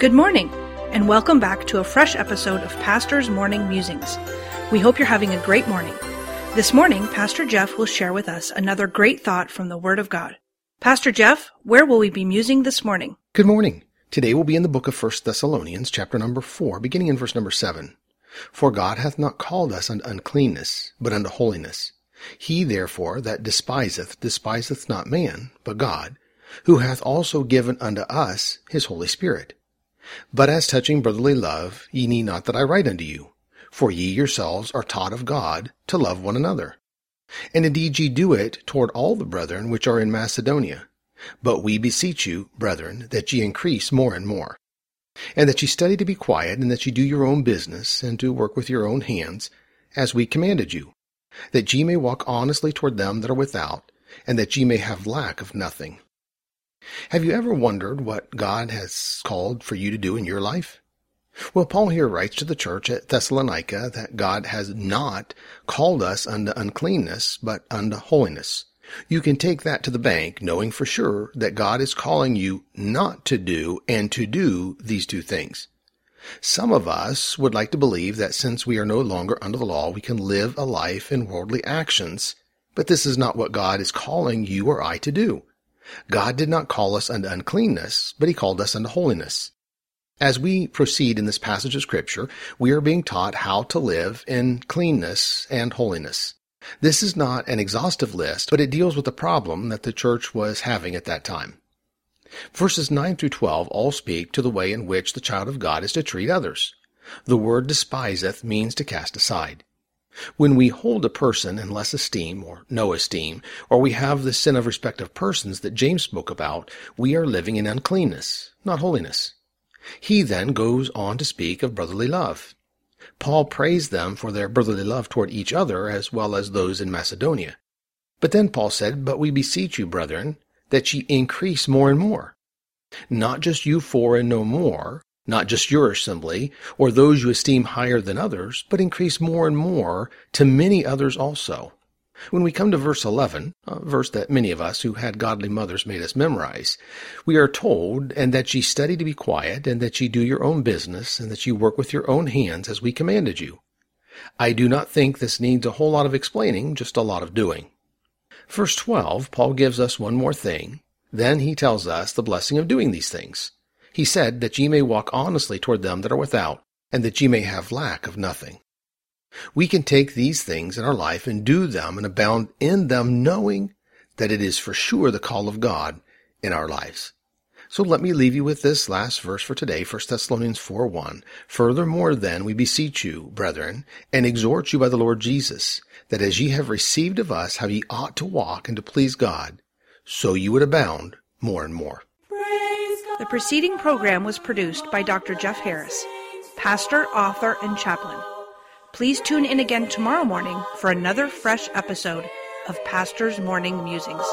Good morning, and welcome back to a fresh episode of Pastor's Morning Musings. We hope you're having a great morning. This morning, Pastor Jeff will share with us another great thought from the Word of God. Pastor Jeff, where will we be musing this morning? Good morning. Today we'll be in the book of 1 Thessalonians, chapter number 4, beginning in verse number 7. For God hath not called us unto uncleanness, but unto holiness. He therefore that despiseth, despiseth not man, but God, who hath also given unto us his Holy Spirit. But as touching brotherly love, ye need not that I write unto you, for ye yourselves are taught of God to love one another. And indeed ye do it toward all the brethren which are in Macedonia. But we beseech you, brethren, that ye increase more and more, and that ye study to be quiet, and that ye do your own business, and to work with your own hands, as we commanded you, that ye may walk honestly toward them that are without, and that ye may have lack of nothing. Have you ever wondered what God has called for you to do in your life? Well, Paul here writes to the church at Thessalonica that God has not called us unto uncleanness, but unto holiness. You can take that to the bank knowing for sure that God is calling you not to do and to do these two things. Some of us would like to believe that since we are no longer under the law, we can live a life in worldly actions, but this is not what God is calling you or I to do. God did not call us unto uncleanness, but he called us unto holiness. As we proceed in this passage of scripture, we are being taught how to live in cleanness and holiness. This is not an exhaustive list, but it deals with the problem that the church was having at that time. Verses 9 through 12 all speak to the way in which the child of God is to treat others. The word despiseth means to cast aside. When we hold a person in less esteem or no esteem, or we have the sin of respect of persons that James spoke about, we are living in uncleanness, not holiness. He then goes on to speak of brotherly love. Paul praised them for their brotherly love toward each other as well as those in Macedonia. But then Paul said, But we beseech you, brethren, that ye increase more and more. Not just you four and no more, not just your assembly, or those you esteem higher than others, but increase more and more to many others also. When we come to verse 11, a verse that many of us who had godly mothers made us memorize, we are told, and that ye study to be quiet, and that ye do your own business, and that ye work with your own hands as we commanded you. I do not think this needs a whole lot of explaining, just a lot of doing. Verse 12, Paul gives us one more thing. Then he tells us the blessing of doing these things. He said that ye may walk honestly toward them that are without, and that ye may have lack of nothing. We can take these things in our life and do them and abound in them knowing that it is for sure the call of God in our lives. So let me leave you with this last verse for today, 1 Thessalonians 4 1. Furthermore then we beseech you, brethren, and exhort you by the Lord Jesus, that as ye have received of us how ye ought to walk and to please God, so you would abound more and more. The preceding program was produced by Dr. Jeff Harris, pastor, author, and chaplain. Please tune in again tomorrow morning for another fresh episode of Pastor's Morning Musings.